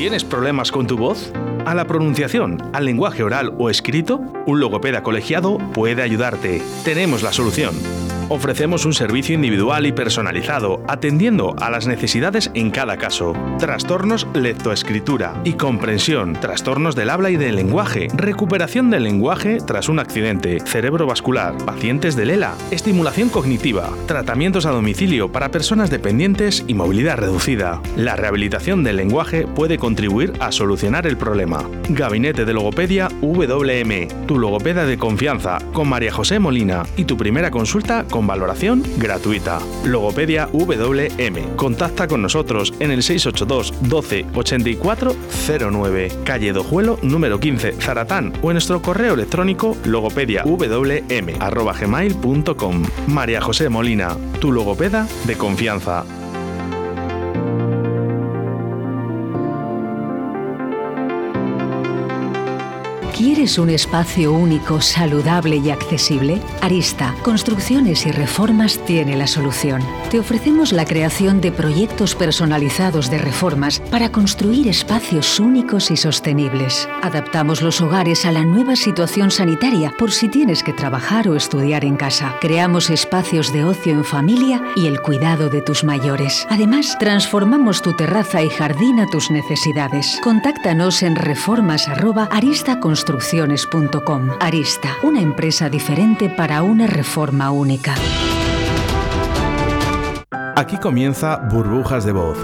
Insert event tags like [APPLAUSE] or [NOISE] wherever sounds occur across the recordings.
¿Tienes problemas con tu voz? ¿A la pronunciación, al lenguaje oral o escrito? Un logopeda colegiado puede ayudarte. Tenemos la solución. Ofrecemos un servicio individual y personalizado, atendiendo a las necesidades en cada caso. Trastornos lectoescritura y comprensión, trastornos del habla y del lenguaje, recuperación del lenguaje tras un accidente, cerebrovascular, pacientes de Lela, estimulación cognitiva, tratamientos a domicilio para personas dependientes y movilidad reducida. La rehabilitación del lenguaje puede contribuir a solucionar el problema. Gabinete de Logopedia WM, tu logopeda de confianza, con María José Molina. Y tu primera consulta con valoración gratuita. Logopedia WM. Contacta con nosotros en el 682 12 84 09, calle Dojuelo número 15, Zaratán o en nuestro correo electrónico logopediawm@gmail.com. María José Molina, tu logopeda de confianza. ¿Quieres un espacio único, saludable y accesible? Arista, Construcciones y Reformas tiene la solución. Te ofrecemos la creación de proyectos personalizados de reformas para construir espacios únicos y sostenibles. Adaptamos los hogares a la nueva situación sanitaria por si tienes que trabajar o estudiar en casa. Creamos espacios de ocio en familia y el cuidado de tus mayores. Además, transformamos tu terraza y jardín a tus necesidades. Contáctanos en reformas@aristaconstrucciones.com construcciones.com. Arista, una empresa diferente para una reforma única. Aquí comienza Burbujas de Voz,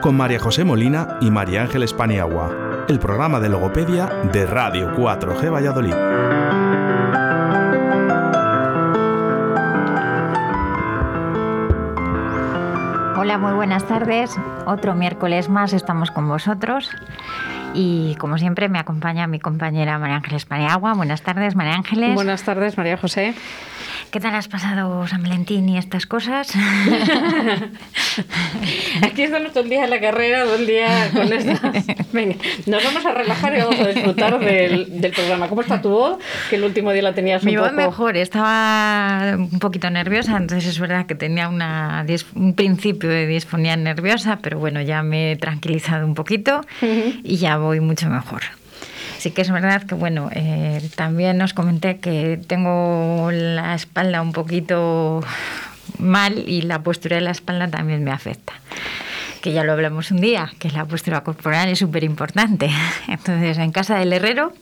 con María José Molina y María Ángeles Paniagua, el programa de logopedia de Radio 4G Valladolid. Hola, muy buenas tardes. Otro miércoles más estamos con vosotros. Y como siempre me acompaña mi compañera María Ángeles Paniagua. Buenas tardes, María Ángeles. Buenas tardes, María José. ¿Qué tal has pasado San Valentín y estas cosas? [LAUGHS] Aquí estamos todo el día en la carrera, todo el día con estas... [LAUGHS] Venga, nos vamos a relajar y vamos a disfrutar del, del programa. ¿Cómo está tu voz? Que el último día la tenías un Mi voz poco... mejor, estaba un poquito nerviosa, entonces es verdad que tenía una, un principio de disfonía nerviosa, pero bueno, ya me he tranquilizado un poquito y ya voy mucho mejor. Sí que es verdad que, bueno, eh, también os comenté que tengo la espalda un poquito mal y la postura de la espalda también me afecta. Que ya lo hablamos un día, que la postura corporal es súper importante. [LAUGHS] Entonces, en casa del herrero,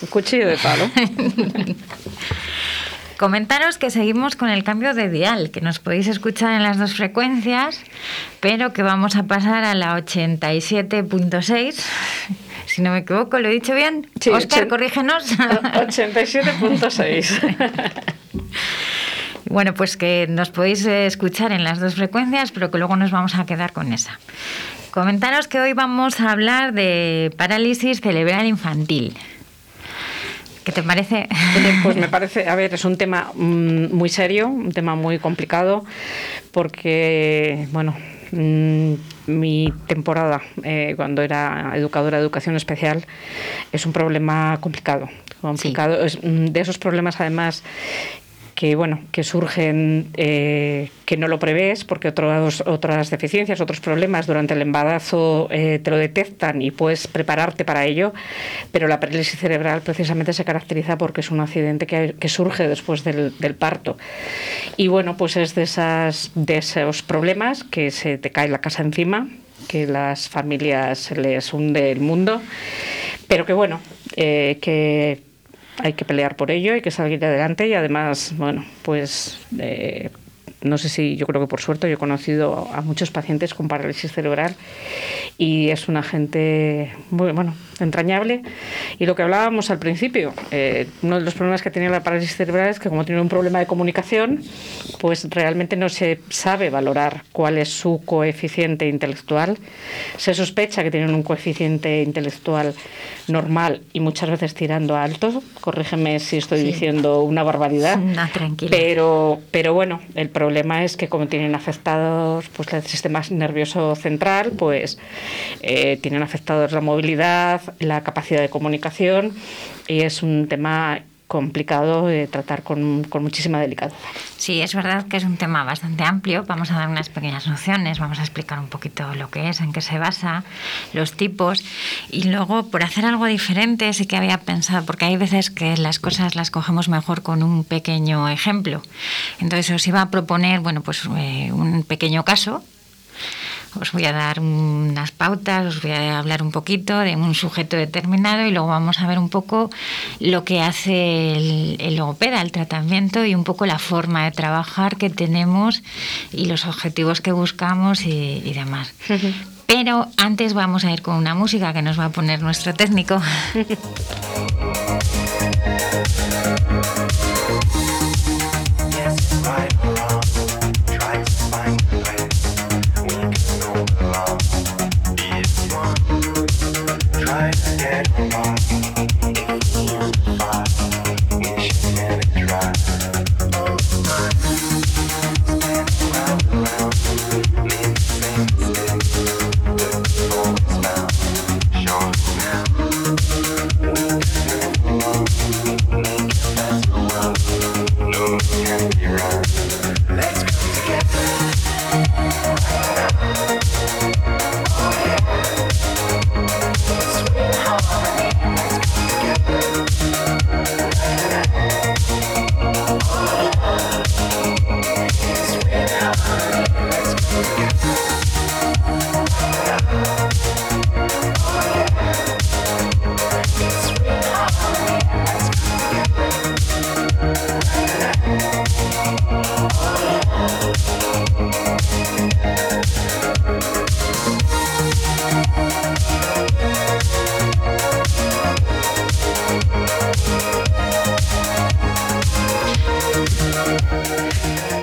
Un cuchillo de palo. [LAUGHS] Comentaros que seguimos con el cambio de dial, que nos podéis escuchar en las dos frecuencias, pero que vamos a pasar a la 87.6. Si no me equivoco, ¿lo he dicho bien? Sí, Oscar, ochen- corrígenos. [LAUGHS] 87.6. [LAUGHS] bueno, pues que nos podéis eh, escuchar en las dos frecuencias, pero que luego nos vamos a quedar con esa. Comentaros que hoy vamos a hablar de parálisis cerebral infantil. ¿Qué te parece? Pues me [LAUGHS] parece, a ver, es un tema mm, muy serio, un tema muy complicado, porque, bueno, mm, mi temporada eh, cuando era educadora de educación especial es un problema complicado. Complicado, es mm, de esos problemas además que bueno que surgen eh, que no lo prevés porque otros, otras deficiencias otros problemas durante el embarazo eh, te lo detectan y puedes prepararte para ello pero la parálisis cerebral precisamente se caracteriza porque es un accidente que, que surge después del, del, parto. Y bueno pues es de esas de esos problemas que se te cae la casa encima que las familias les hunde el mundo pero que bueno eh, que hay que pelear por ello, hay que salir adelante y además, bueno, pues eh, no sé si yo creo que por suerte yo he conocido a muchos pacientes con parálisis cerebral y es una gente muy bueno entrañable. Y lo que hablábamos al principio eh, uno de los problemas que tiene la parálisis cerebral es que como tiene un problema de comunicación pues realmente no se sabe valorar cuál es su coeficiente intelectual. Se sospecha que tienen un coeficiente intelectual normal y muchas veces tirando a alto. Corrígeme si estoy sí. diciendo una barbaridad. [LAUGHS] No, pero pero bueno el problema es que como tienen afectados pues el sistema nervioso central pues eh, tienen afectados la movilidad la capacidad de comunicación y es un tema complicado de tratar con, con, muchísima delicadeza. Sí, es verdad que es un tema bastante amplio. Vamos a dar unas pequeñas nociones, vamos a explicar un poquito lo que es, en qué se basa, los tipos. Y luego, por hacer algo diferente, sí que había pensado, porque hay veces que las cosas las cogemos mejor con un pequeño ejemplo. Entonces os iba a proponer, bueno, pues eh, un pequeño caso os voy a dar unas pautas, os voy a hablar un poquito de un sujeto determinado y luego vamos a ver un poco lo que hace el, el logopeda, el tratamiento y un poco la forma de trabajar que tenemos y los objetivos que buscamos y, y demás. Pero antes vamos a ir con una música que nos va a poner nuestro técnico. [LAUGHS]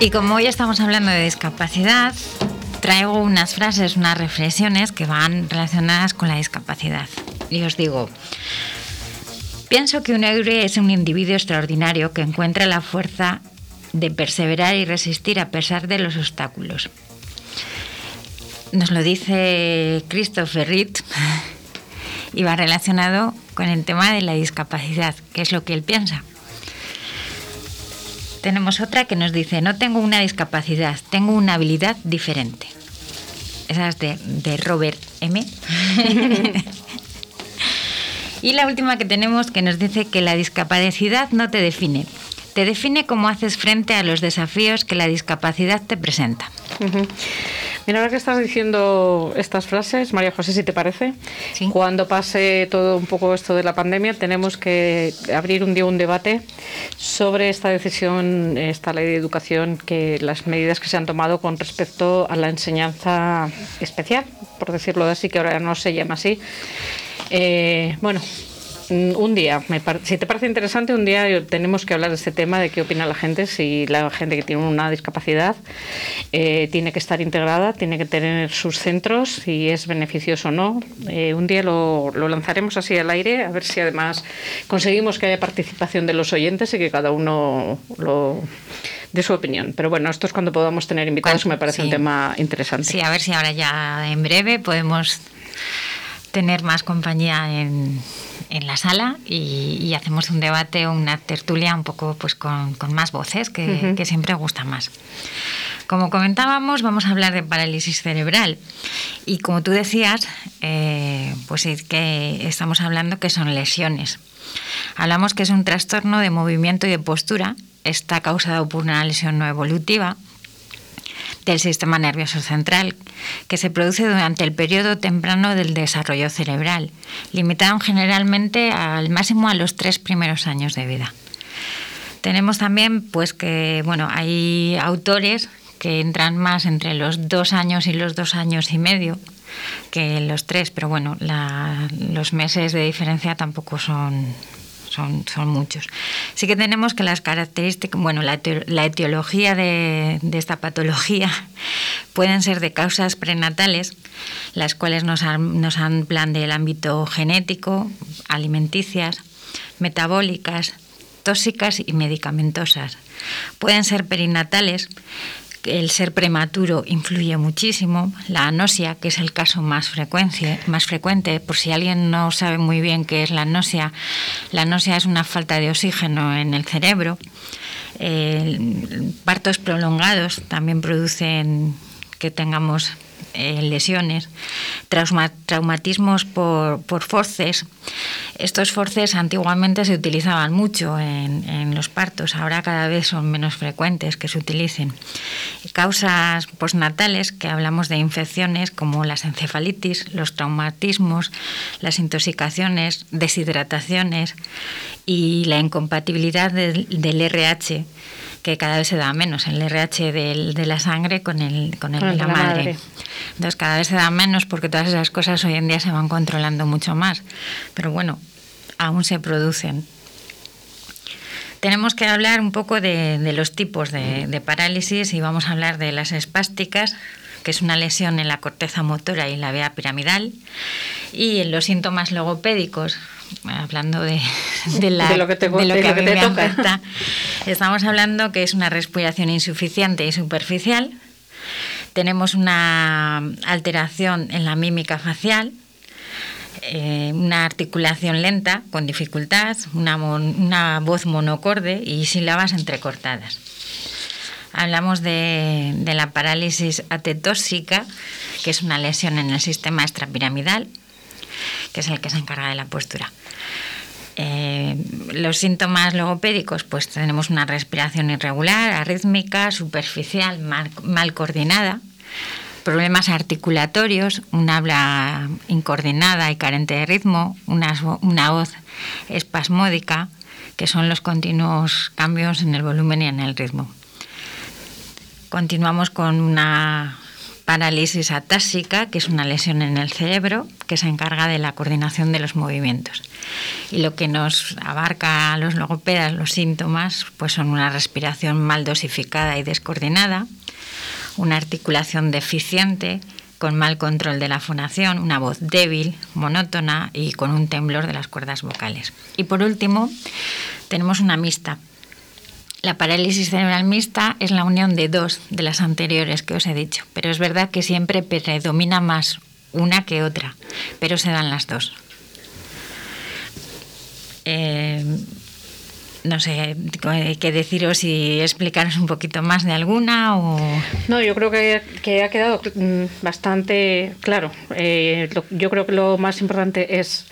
Y como hoy estamos hablando de discapacidad, traigo unas frases, unas reflexiones que van relacionadas con la discapacidad. Y os digo, pienso que un héroe es un individuo extraordinario que encuentra la fuerza de perseverar y resistir a pesar de los obstáculos. Nos lo dice Christopher Reed [LAUGHS] y va relacionado con el tema de la discapacidad, que es lo que él piensa tenemos otra que nos dice, no tengo una discapacidad, tengo una habilidad diferente. Esa es de, Robert M. [LAUGHS] [LAUGHS] y la última que tenemos que nos dice que la discapacidad no te define, te define cómo haces frente a los desafíos que la discapacidad te presenta. Mira, ahora que estás diciendo estas frases, María José, si te parece, cuando pase todo un poco esto de la pandemia, tenemos que abrir un día un debate sobre esta decisión, esta ley de educación, que las medidas que se han tomado con respecto a la enseñanza especial, por decirlo así, que ahora no se llama así. Eh, bueno, un día, si te parece interesante, un día tenemos que hablar de este tema, de qué opina la gente, si la gente que tiene una discapacidad eh, tiene que estar integrada, tiene que tener sus centros, si es beneficioso o no. Eh, un día lo, lanzaremos así al aire, a ver si además conseguimos que haya participación de los oyentes y que cada uno lo de su opinión. Pero bueno, esto es cuando podamos tener invitados, me parece un tema interesante. Sí, a ver si ahora ya en breve podemos tener más compañía en, en la sala y, hacemos un debate o una tertulia un poco pues con, más voces, que, siempre gusta más. Como comentábamos, vamos a hablar de parálisis cerebral. Y como tú decías, eh, pues es que estamos hablando que son lesiones. Hablamos que es un trastorno de movimiento y de postura. Está causado por una lesión no evolutiva del sistema nervioso central, que se produce durante el periodo temprano del desarrollo cerebral, limitado generalmente al máximo a los tres primeros años de vida. Tenemos también pues que bueno, hay autores que entran más entre los dos años y los dos años y medio que los tres, pero bueno, los meses de diferencia tampoco son, son, muchos. Sí que tenemos que las características, bueno, la, etiología de, esta patología [LAUGHS] pueden ser de causas prenatales, las cuales nos, nos plan del ámbito genético, alimenticias, metabólicas, tóxicas y medicamentosas. Pueden ser perinatales, el ser prematuro influye muchísimo, la anosia, que es el caso más, más frecuente, por si alguien no sabe muy bien qué es la anosia, la anosia es una falta de oxígeno en el cerebro. partos prolongados también producen que tengamos eh, lesiones, traumatismos por, por, forces. Estos forces antiguamente se utilizaban mucho en, los partos, ahora cada vez son menos frecuentes que se utilicen. Causas postnatales, que hablamos de infecciones como las encefalitis, los traumatismos, las intoxicaciones, deshidrataciones y la incompatibilidad del RH que cada vez se da menos, el RH de la sangre con el, con el de la, madre. Entonces cada vez se da menos porque todas esas cosas hoy en día se van controlando mucho más. Pero bueno, aún se producen. Tenemos que hablar un poco de, los tipos de, de parálisis y vamos a hablar de las espásticas, que es una lesión en la corteza motora y la vía piramidal, y en los síntomas logopédicos, hablando [LAUGHS] de, lo que, te, toca. estamos hablando que es una respiración insuficiente y superficial. Tenemos una alteración en la mímica facial, eh, una articulación lenta con dificultad, una, una voz monocorde y sílabas entrecortadas. Hablamos de, de, la parálisis atetóxica, que es una lesión en el sistema extrapiramidal, que es el que se encarga de la postura. Eh, los síntomas logopédicos, pues tenemos una respiración irregular, arrítmica, superficial, mal, coordinada, problemas articulatorios, un habla incoordinada y carente de ritmo, una, una voz espasmódica, que son los continuos cambios en el volumen y en el ritmo. Continuamos con una parálisis atásica, que es una lesión en el cerebro que se encarga de la coordinación de los movimientos. Y lo que nos abarca a los logopedas, los síntomas, pues son una respiración mal dosificada y descoordinada, una articulación deficiente, con mal control de la fonación, una voz débil, monótona y con un temblor de las cuerdas vocales. Y por último, tenemos una mixta, la parálisis cerebral mixta es la unión de dos de las anteriores que os he dicho, pero es verdad que siempre predomina más una que otra, pero se dan las dos. Eh, no sé qué deciros y explicaros un poquito más de alguna o... No, yo creo que, ha quedado mm, bastante claro. Eh, yo creo que lo más importante es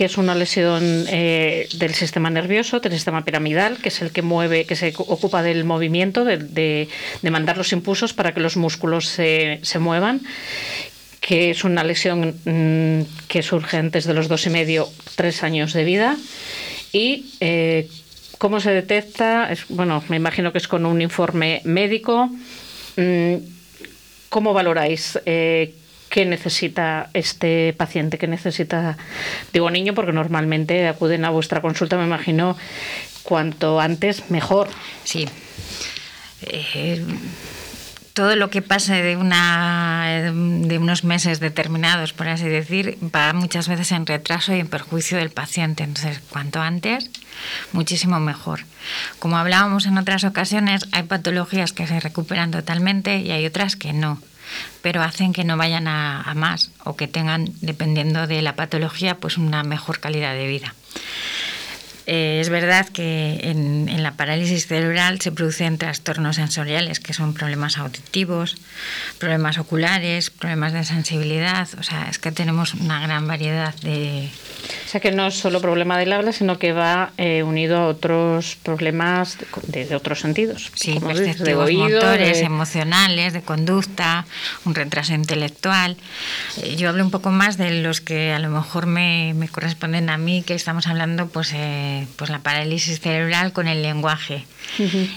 que es una lesión eh, del sistema nervioso, del sistema piramidal, que es el que mueve, que se ocupa del movimiento, de, mandar los impulsos para que los músculos se, muevan que es una lesión mm, que surge antes de los dos y medio, tres años de vida. Y eh, cómo se detecta, bueno, me imagino que es con un informe médico. Mm, ¿Cómo valoráis eh, qué necesita este paciente, qué necesita, digo niño, porque normalmente acuden a vuestra consulta, me imagino, cuanto antes mejor. Sí. Eh, todo lo que pase de, de unos meses determinados, por así decir, va muchas veces en retraso y en perjuicio del paciente. Entonces, cuanto antes, muchísimo mejor. Como hablábamos en otras ocasiones, hay patologías que se recuperan totalmente y hay otras que no pero hacen que no vayan a, más o que tengan, dependiendo de la patología, pues una mejor calidad de vida. Eh, es verdad que en, la parálisis cerebral se producen trastornos sensoriales, que son problemas auditivos, problemas oculares, problemas de sensibilidad. O sea, es que tenemos una gran variedad de, sea que no es solo problema del habla, sino que va eh, unido a otros problemas de, otros sentidos. Sí, de motores, emocionales, de conducta, un retraso intelectual. Eh, yo hablo un poco más de los que a lo mejor me, corresponden a mí, que estamos hablando pues, eh, pues la parálisis cerebral con el lenguaje.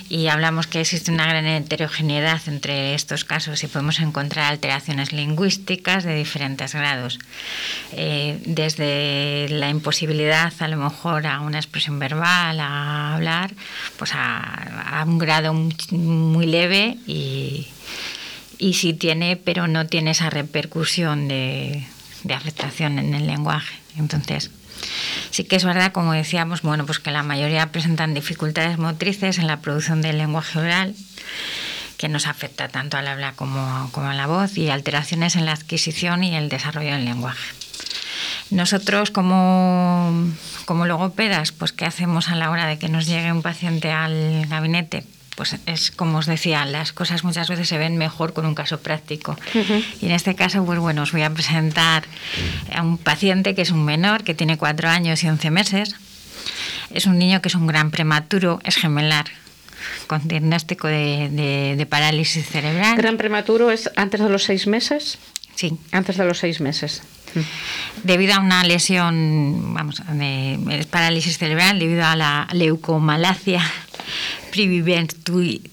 Y hablamos que existe una gran heterogeneidad entre estos casos y podemos encontrar alteraciones lingüísticas de diferentes grados. desde la imposibilidad a lo mejor a una expresión verbal, a hablar, pues a, un grado muy leve y, y sí tiene, pero no tiene esa repercusión de, de afectación en el lenguaje. Entonces, sí que es verdad, como decíamos, bueno, pues que la mayoría presentan dificultades motrices en la producción del lenguaje oral que nos afecta tanto al habla como, como a la voz y alteraciones en la adquisición y el desarrollo del lenguaje. Nosotros como, como logopedas, pues ¿qué hacemos a la hora de que nos llegue un paciente al gabinete? pues es como os decía, las cosas muchas veces se ven mejor con un caso práctico. Y en este caso, pues bueno, os voy a presentar a un paciente que es un menor, que tiene cuatro años y once meses. Es un niño que es un gran prematuro, es gemelar, con diagnóstico de, de parálisis cerebral. ¿Gran prematuro es antes de los seis meses? Sí. Antes de los seis meses. Debido a una lesión, vamos, de parálisis cerebral, debido a la leucomalacia priviventricular,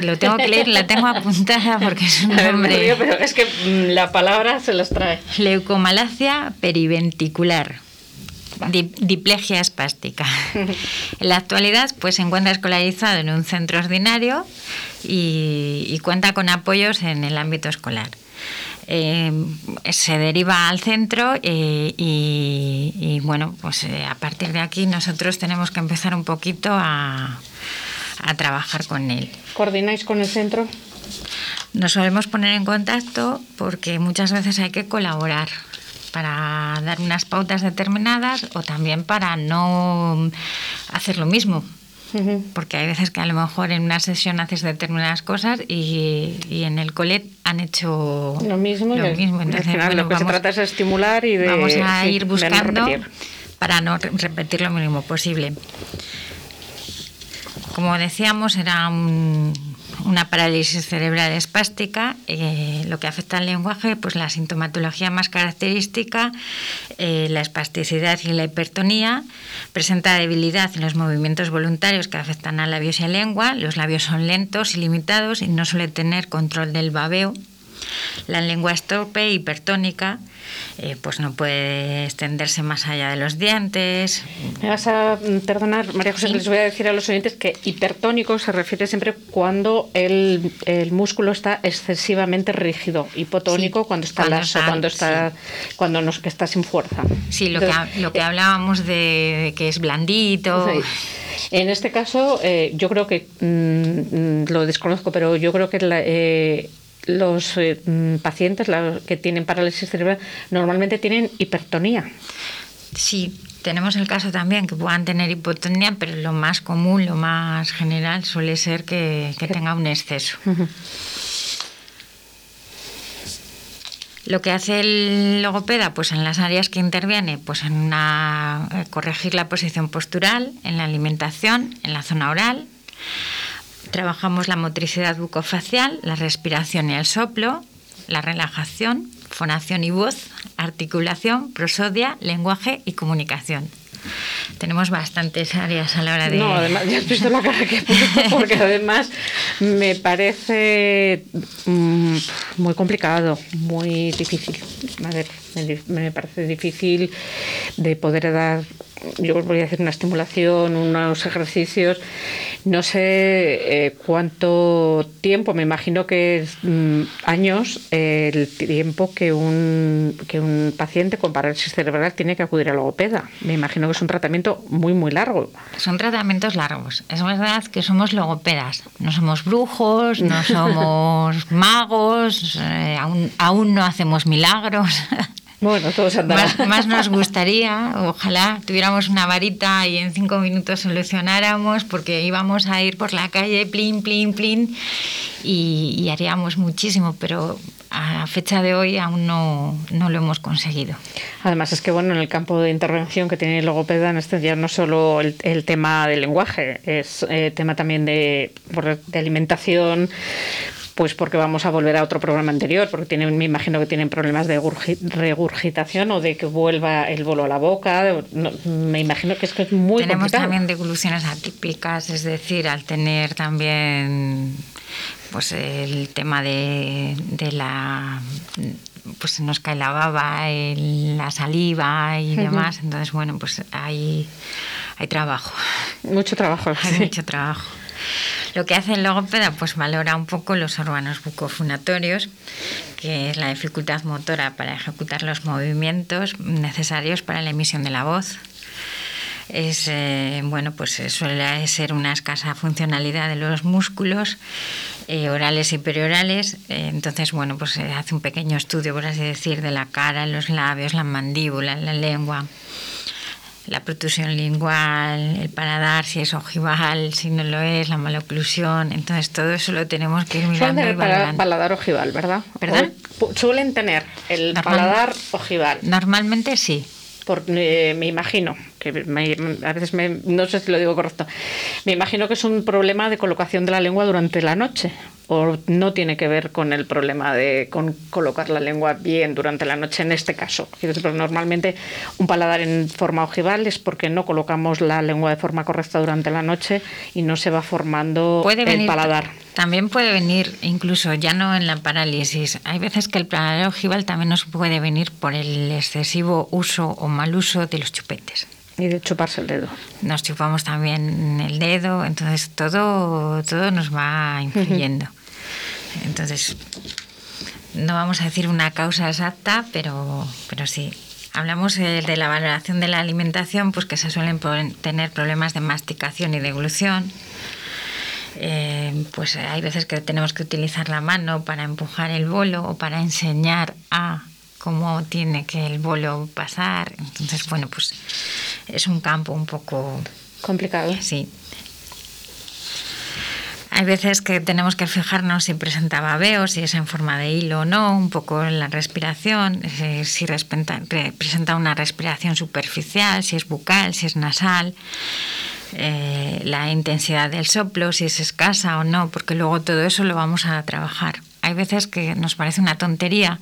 lo tengo que leer, la tengo apuntada porque es un nombre. pero es que mm, la palabra se las trae. Leucomalacia periventricular. Diplegia espástica. [LAUGHS] En la actualidad pues, se encuentra escolarizado en un centro ordinario y cuenta con apoyos en el ámbito escolar. Eh, se deriva al centro eh, y, bueno, pues eh, a partir de aquí nosotros tenemos que empezar un poquito a, a trabajar con él. ¿Coordináis con el centro? Nos solemos poner en contacto porque muchas veces hay que colaborar para dar unas pautas determinadas o también para no hacer lo mismo. Porque hay veces que a lo mejor en una sesión haces determinadas cosas y, en el colet han hecho lo mismo. Lo mismo. Entonces, lo que se trata es de estimular y de. Vamos a ir buscando para no repetir lo mínimo posible. Como decíamos, era un, una parálisis cerebral espástica, eh, lo que afecta al lenguaje, pues la sintomatología más característica, eh, la espasticidad y la hipertonía, presenta debilidad en los movimientos voluntarios que afectan a labios y a lengua, los labios son lentos y limitados y no suele tener control del babeo, la lengua es torpe, hipertónica, eh, pues no puede extenderse más allá de los dientes. Me vas a mm, perdonar, María José, les voy a decir a los oyentes que hipertónico se refiere siempre cuando el, músculo está excesivamente rígido, hipotónico cuando está cuando laso, cuando está cuando nos, que está sin fuerza. Sí, lo, que, lo que hablábamos de, que es blandito. En este caso, eh, yo creo que mm, mm, lo desconozco, pero yo creo que la, eh, los eh, mm, pacientes que tienen parálisis cerebral normalmente tienen hipertonía. Sí, tenemos el caso también que puedan tener hipotonía, pero lo más común, lo más general suele ser que, tenga un exceso. Lo que hace el logopeda, pues en las áreas que interviene, pues en una, eh, corregir la posición postural, en la alimentación, en la zona oral, Trabajamos la motricidad bucofacial, la respiración y el soplo, la relajación, fonación y voz, articulación, prosodia, lenguaje y comunicación. Tenemos bastantes áreas a la hora de... No, además, ya has visto la cara que he puesto, [LAUGHS] porque además me parece mm, muy complicado, muy difícil. A ver, me parece difícil de poder dar yo voy a hacer una estimulación, unos ejercicios. No sé eh, cuánto tiempo, me imagino que es mm, años el tiempo que un, que un paciente con parálisis cerebral tiene que acudir a logopeda. Me imagino que es un tratamiento muy, muy largo. Son tratamientos largos. Es verdad que somos logopedas. No somos brujos, no somos [LAUGHS] magos, eh, aún, aún no hacemos milagros. Bueno, todos más, más, nos gustaría, ojalá tuviéramos una varita y en cinco minutos solucionáramos, porque íbamos a ir por la calle, plin, plin, plin, y, haríamos muchísimo, pero a fecha de hoy aún no, no, lo hemos conseguido. Además es que bueno, en el campo de intervención que tiene el logopeda, en este ya no solo el, el tema del lenguaje, es eh, tema también de, de alimentación, pues porque vamos a volver a otro programa anterior, porque tienen, me imagino que tienen problemas de regurgitación o de que vuelva el bolo a la boca. me imagino que es que es muy Tenemos también devoluciones atípicas, es decir, al tener también pues el tema de, la pues se nos cae la baba, la saliva y demás, entonces bueno, pues hay hay trabajo. Mucho trabajo. Hay mucho trabajo. Lo que hace el logopeda, pues valora un poco los órganos bucofunatorios, que es la dificultad motora para ejecutar los movimientos necesarios para la emisión de la voz. es eh, bueno pues suele ser una escasa funcionalidad de los músculos eh, orales y periorales entonces bueno pues se hace un pequeño estudio por así decir de la cara los labios la mandíbula la lengua la protrusión lingual, el paladar, si es ojival, si no lo es, la maloclusión. Entonces, todo eso lo tenemos que ir mirando. Suelen tener paladar ojival, ¿verdad? ¿Perdón? suelen tener el paladar ojival. Normalmente sí. Por, eh, me imagino, que a veces no sé si lo digo correcto, me imagino que es un problema de colocación de la lengua durante la noche o no tiene que ver con el problema de con colocar la lengua bien durante la noche en este caso. Normalmente un paladar en forma ojival es porque no colocamos la lengua de forma correcta durante la noche y no se va formando el paladar. También puede venir incluso ya no en la parálisis. Hay veces que el paladar ojival también nos puede venir por el excesivo uso o mal uso de los chupetes. Y de chuparse el dedo. Nos chupamos también el dedo, entonces todo, todo nos va influyendo. Entonces, no vamos a decir una causa exacta, pero, pero sí. Hablamos de, la valoración de la alimentación, pues que se suelen tener problemas de masticación y deglución. Eh, pues hay veces que tenemos que utilizar la mano para empujar el bolo o para enseñar a cómo tiene que el bolo pasar. Entonces, bueno, pues es un campo un poco complicado. Sí. Hay veces que tenemos que fijarnos si presenta babeo, si es en forma de hilo o no, un poco en la respiración, eh, si presenta una respiración superficial, si es bucal, si es nasal, eh, la intensidad del soplo, si es escasa o no, porque luego todo eso lo vamos a trabajar. Hay veces que nos parece una tontería,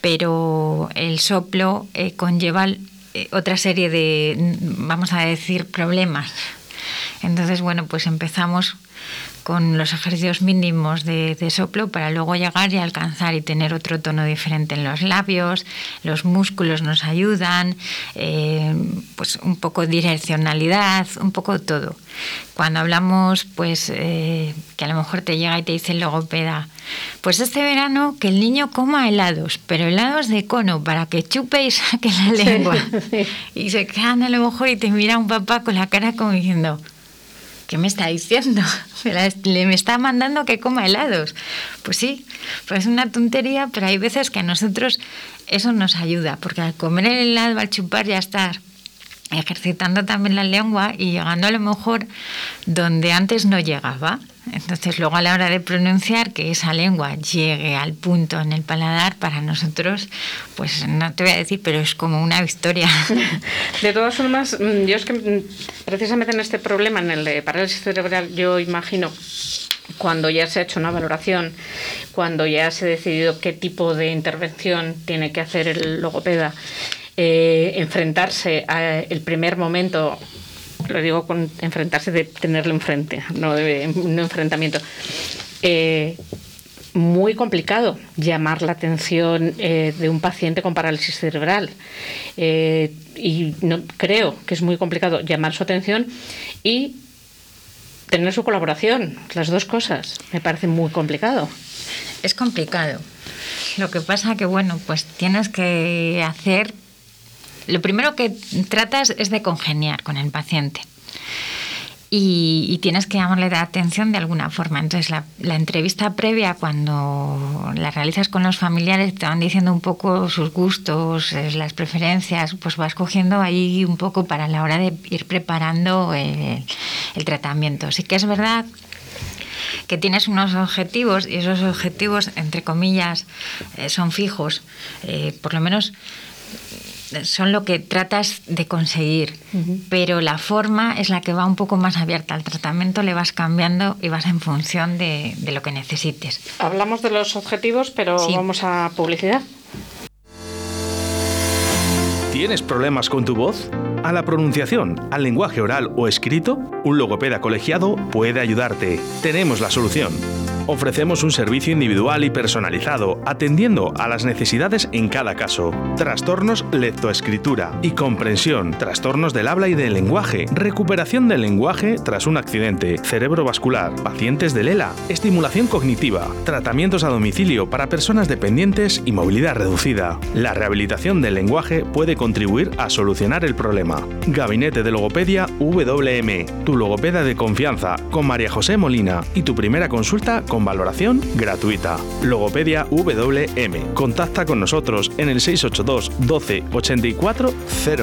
pero el soplo eh, conlleva otra serie de, vamos a decir, problemas. Entonces, bueno, pues empezamos con los ejercicios mínimos de, soplo para luego llegar y alcanzar y tener otro tono diferente en los labios, los músculos nos ayudan, eh, pues un poco direccionalidad, un poco todo. Cuando hablamos, pues eh, que a lo mejor te llega y te dice el logopeda, pues este verano que el niño coma helados, pero helados de cono para que chupe y saque la lengua. [LAUGHS] Y se quedan a lo mejor y te mira un papá con la cara como diciendo, ¿qué me está diciendo? [LAUGHS] Le me está mandando que coma helados. Pues sí, pues es una tontería, pero hay veces que a nosotros eso nos ayuda, porque al comer el helado, al chupar, ya estar ejercitando también la lengua y llegando a lo mejor donde antes no llegaba. Entonces luego a la hora de pronunciar que esa lengua llegue al punto en el paladar, para nosotros, pues no te voy a decir, pero es como una victoria. [LAUGHS] De todas formas, mm, yo es que mm, precisamente en este problema, en el de parálisis cerebral, yo imagino cuando ya se ha hecho una valoración, cuando ya se ha decidido qué tipo de intervención tiene que hacer el logopeda, eh, enfrentarse al primer momento lo digo con enfrentarse de tenerlo enfrente, no de un enfrentamiento. Eh, muy complicado llamar la atención eh, de un paciente con parálisis cerebral. Eh, y no, creo que es muy complicado llamar su atención y tener su colaboración. Las dos cosas. Me parece muy complicado. Es complicado. Lo que pasa que, bueno, pues tienes que hacer lo primero que tratas es de congeniar con el paciente. Y, tienes que llamarle la atención de alguna forma. Entonces, la, entrevista previa, cuando la realizas con los familiares, te van diciendo un poco sus gustos, eh, las preferencias, pues vas cogiendo ahí un poco para la hora de ir preparando el, tratamiento. Sí que es verdad que tienes unos objetivos y esos objetivos, entre comillas, eh, son fijos. Eh, por lo menos son lo que tratas de conseguir, pero la forma es la que va un poco más abierta. Al tratamiento le vas cambiando y vas en función de, lo que necesites. Hablamos de los objetivos, pero vamos a publicidad. ¿Tienes problemas con tu voz? ¿A la pronunciación, al lenguaje oral o escrito? Un logopeda colegiado puede ayudarte. Tenemos la solución Ofrecemos un servicio individual y personalizado, atendiendo a las necesidades en cada caso. Trastornos lectoescritura y comprensión, trastornos del habla y del lenguaje, recuperación del lenguaje tras un accidente, cerebrovascular, pacientes de Lela, estimulación cognitiva, tratamientos a domicilio para personas dependientes y movilidad reducida. La rehabilitación del lenguaje puede contribuir a solucionar el problema. Gabinete de Logopedia WM, tu logopeda de confianza, con María José Molina. Y tu primera consulta con valoración gratuita. Logopedia WM. Contacta con nosotros en el 682 12 84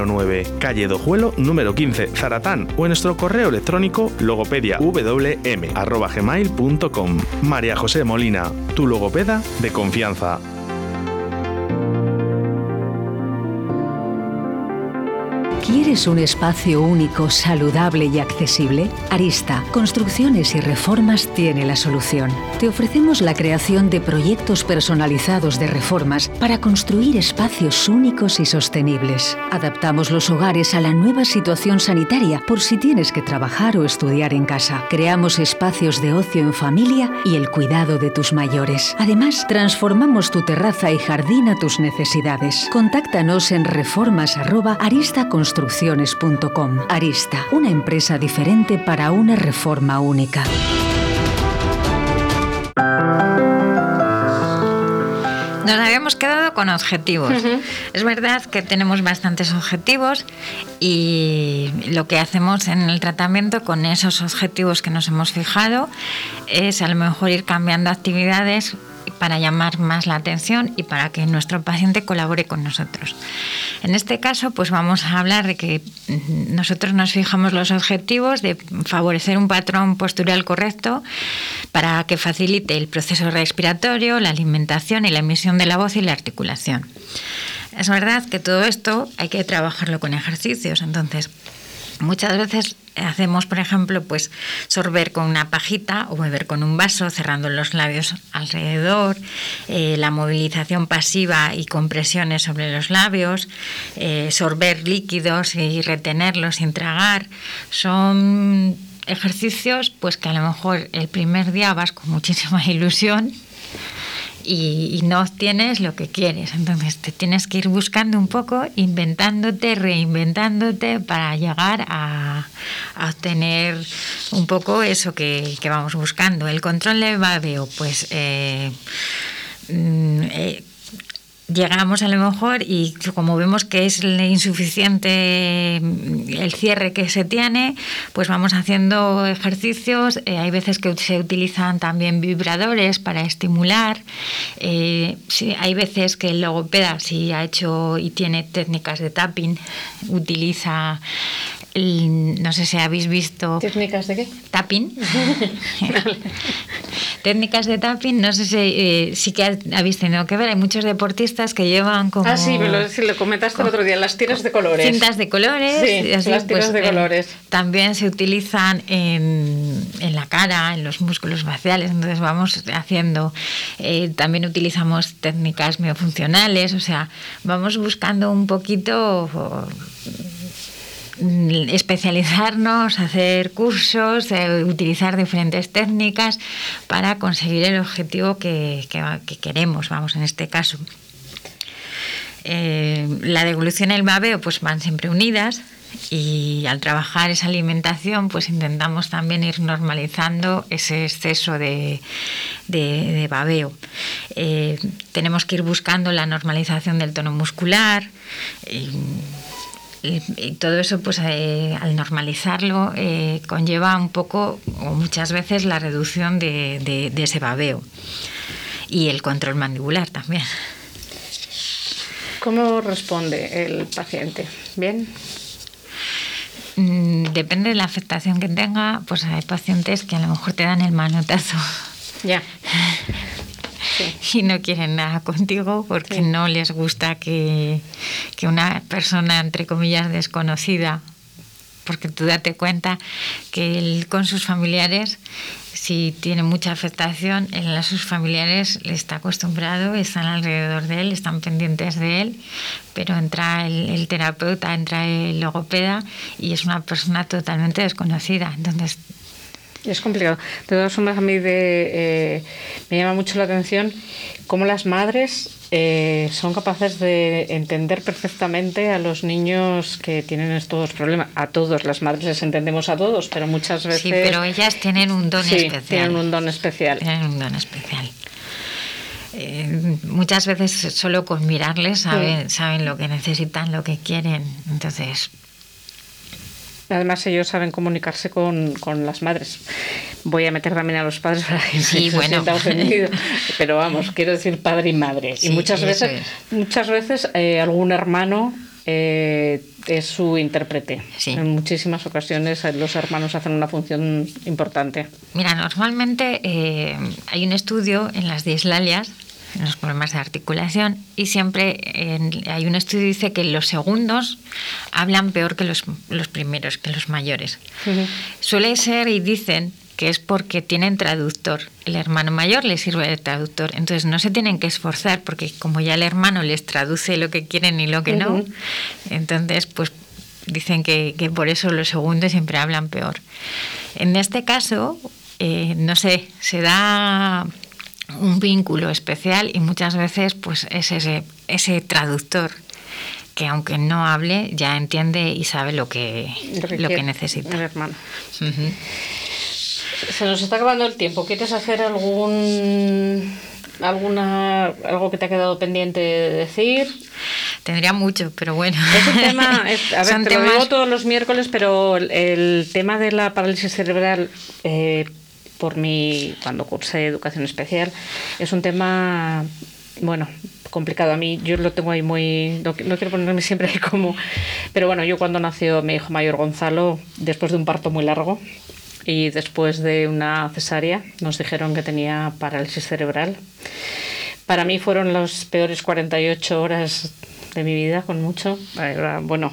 09, calle Dojuelo número 15, Zaratán o en nuestro correo electrónico logopediawm@gmail.com. María José Molina, tu logopeda de confianza. ¿Quieres un espacio único, saludable y accesible? Arista, Construcciones y Reformas tiene la solución. Te ofrecemos la creación de proyectos personalizados de reformas para construir espacios únicos y sostenibles. Adaptamos los hogares a la nueva situación sanitaria por si tienes que trabajar o estudiar en casa. Creamos espacios de ocio en familia y el cuidado de tus mayores. Además, transformamos tu terraza y jardín a tus necesidades. Contáctanos en reformas@aristaconstrucciones.com construcciones.com. Arista, una empresa diferente para una reforma única. Nos habíamos quedado con objetivos. Es verdad que tenemos bastantes objetivos y lo que hacemos en el tratamiento con esos objetivos que nos hemos fijado es a lo mejor ir cambiando actividades para llamar más la atención y para que nuestro paciente colabore con nosotros. En este caso, pues vamos a hablar de que nosotros nos fijamos los objetivos de favorecer un patrón postural correcto para que facilite el proceso respiratorio, la alimentación y la emisión de la voz y la articulación. Es verdad que todo esto hay que trabajarlo con ejercicios, entonces muchas veces hacemos, por ejemplo, pues sorber con una pajita o beber con un vaso, cerrando los labios alrededor, eh, la movilización pasiva y compresiones sobre los labios, eh, sorber líquidos y retenerlos sin tragar, son ejercicios pues que a lo mejor el primer día vas con muchísima [LAUGHS] ilusión y, no obtienes lo que quieres. Entonces te tienes que ir buscando un poco, inventándote, reinventándote para llegar a, obtener un poco eso que, vamos buscando. El control de babeo, pues... Eh, mm, eh, llegamos a lo mejor y como vemos que es insuficiente el cierre que se tiene, pues vamos haciendo ejercicios. Eh, hay veces que se utilizan también vibradores para estimular. Eh, hay veces que el logopeda, si ha hecho y tiene técnicas de tapping, utiliza no sé si habéis visto... ¿Técnicas de qué? Tapping. [LAUGHS] Técnicas de tapping, no sé si eh, sí que habéis tenido que ver. Hay muchos deportistas que llevan como... Ah, sí, me lo, comentaste el otro día, las tiras de colores. Cintas de colores. Sí, las tiras pues, de colores. también se utilizan en, en, la cara, en los músculos faciales, entonces vamos haciendo... Eh, también utilizamos técnicas miofuncionales, o sea, vamos buscando un poquito especializarnos, hacer cursos, eh, utilizar diferentes técnicas para conseguir el objetivo que, queremos, vamos, en este caso. Eh, la devolución y el babeo pues van siempre unidas y al trabajar esa alimentación pues intentamos también ir normalizando ese exceso de, babeo. Eh, tenemos que ir buscando la normalización del tono muscular todo eso, pues eh, al normalizarlo, eh, conlleva un poco o muchas veces la reducción de, ese babeo y el control mandibular también. ¿Cómo responde el paciente? ¿Bien? Mm, depende de la afectación que tenga, pues hay pacientes que a lo mejor te dan el manotazo. Ya. [LAUGHS] y no quieren nada contigo porque no les gusta que, una persona, entre comillas, desconocida, porque tú date cuenta que él con sus familiares, si tiene mucha afectación, él a sus familiares le está acostumbrado, están alrededor de él, están pendientes de él, pero entra el, el terapeuta, entra el logopeda y es una persona totalmente desconocida. Entonces Es complicado. De todas formas, a mí de, eh, me llama mucho la atención cómo las madres eh, son capaces de entender perfectamente a los niños que tienen estos problemas. A todos, las madres les entendemos a todos, pero muchas veces... Sí, pero ellas tienen un don sí, especial. tienen un don especial. Tienen un don especial. Eh, muchas veces solo con mirarles saben, saben lo que necesitan, lo que quieren. Entonces, Además, ellos saben comunicarse con, con, las madres. Voy a meter también a los padres para que sí, se bueno. sienta ofendido. [LAUGHS] Pero vamos, quiero decir padre y madre. Sí, y muchas veces, es. muchas veces eh, algún hermano eh, es su intérprete. Sí. En muchísimas ocasiones eh, los hermanos hacen una función importante. Mira, normalmente eh, hay un estudio en las dislalias, los problemas de articulación, y siempre en- hay un estudio que dice que los segundos hablan peor que los, los primeros, que los mayores. Suele ser y dicen que es porque tienen traductor. El hermano mayor les sirve de traductor. Entonces no se tienen que esforzar porque como ya el hermano les traduce lo que quieren y lo que no, entonces pues dicen que, que por eso los segundos siempre hablan peor. En este caso, eh, no sé, se da un vínculo especial y muchas veces pues es ese, ese traductor que aunque no hable ya entiende y sabe lo que, lo que, necesita. Hermano. Se nos está acabando el tiempo. ¿Quieres hacer algún alguna algo que te ha quedado pendiente de decir? Tendría mucho, pero bueno. Es un tema, [LAUGHS] es- a ver, Son te lo temas- digo todos los miércoles, pero el, el tema de la parálisis cerebral, eh, por mi, cuando cursé educación especial, es un tema, bueno, complicado. A mí, yo lo tengo ahí muy, no, no quiero ponerme siempre ahí como, pero bueno, yo cuando nació mi hijo mayor Gonzalo, después de un parto muy largo, y después de una cesárea nos dijeron que tenía parálisis cerebral. Para mí fueron las peores 48 horas de mi vida, con mucho. Bueno,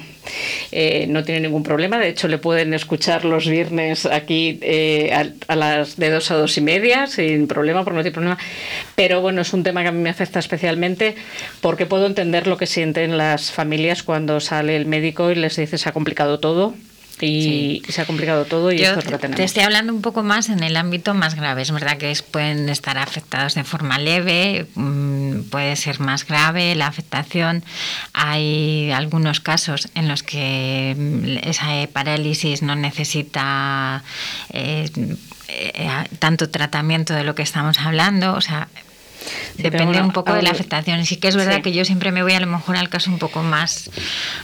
eh, no tiene ningún problema. De hecho, le pueden escuchar los viernes aquí eh, a, a las de dos a dos y media, sin problema, porque no tiene problema. Pero bueno, es un tema que a mí me afecta especialmente porque puedo entender lo que sienten las familias cuando sale el médico y les dice se ha complicado todo. Y se ha complicado todo y Yo esto es lo que te tenemos. estoy hablando un poco más en el ámbito más grave. Es verdad que pueden estar afectados de forma leve, mm, puede ser más grave la afectación. Hay algunos casos en los que mm, esa parálisis no necesita eh, eh, tanto tratamiento de lo que estamos hablando. O sea, Depende bueno, un poco de la afectación. Sí que es verdad Sí. que yo siempre me voy a lo mejor al caso un poco más,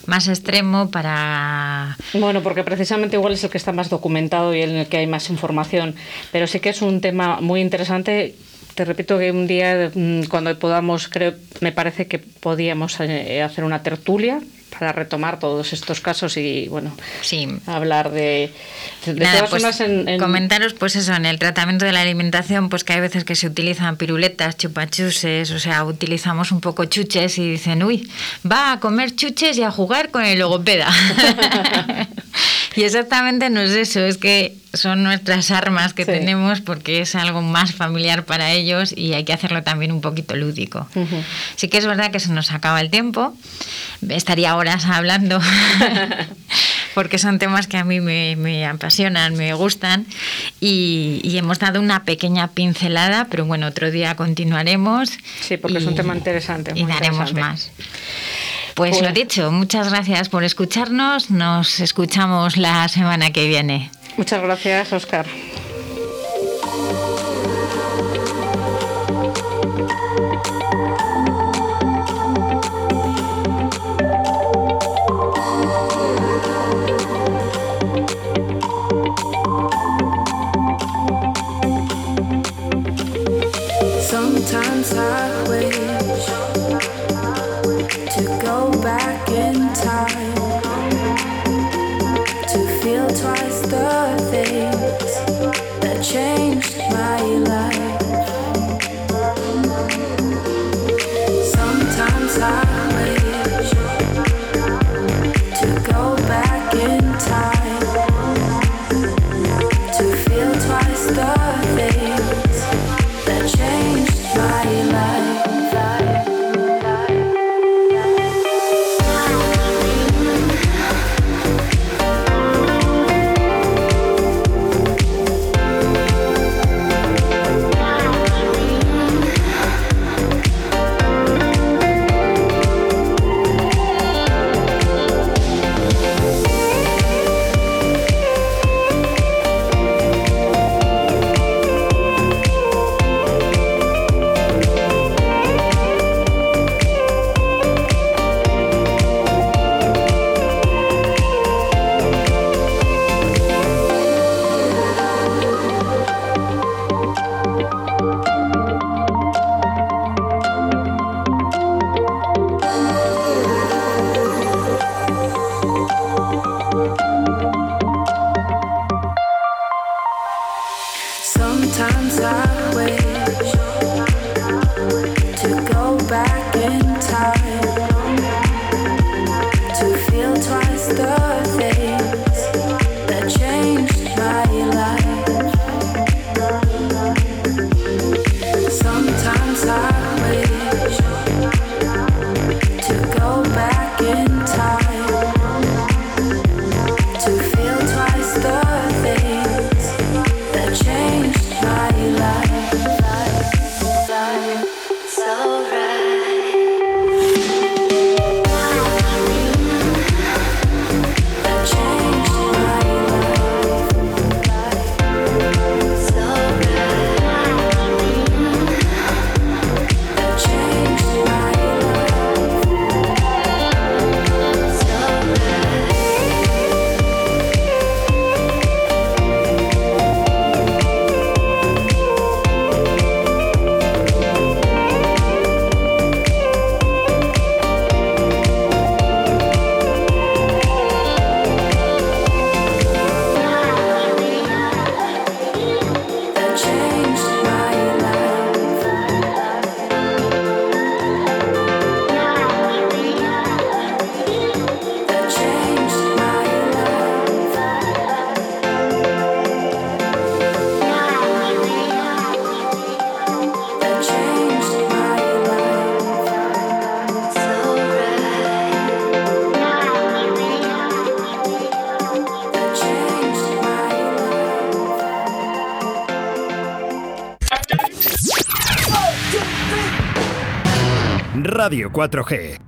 más extremo para Bueno, porque precisamente igual es el que está más documentado y en el que hay más información, pero sí que es un tema muy interesante. Te repito que un día, mm, cuando podamos, creo, me parece que podíamos eh, hacer una tertulia para retomar todos estos casos y, bueno, Sí. hablar de... De Nada, todas pues, en- comentaros pues eso, en el tratamiento de la alimentación, pues que hay veces que se utilizan piruletas, chupachuses, o sea, utilizamos un poco chuches y dicen, uy, va a comer chuches y a jugar con el logopeda. [LAUGHS] [LAUGHS] y exactamente no es eso, es que son nuestras armas que Sí. tenemos porque es algo más familiar para ellos y hay que hacerlo también un poquito lúdico. Ujú. Sí que es verdad que se nos acaba el tiempo, estaría horas hablando, [LAUGHS] porque son temas que a mí me, me apasionan, me gustan, y, y hemos dado una pequeña pincelada, pero bueno, otro día continuaremos. Sí, porque es un tema interesante, Y daremos interesante. más. Pues, Pues- lo dicho, muchas gracias por escucharnos, nos escuchamos la semana que viene. Muchas gracias, Oscar. Radio 4G.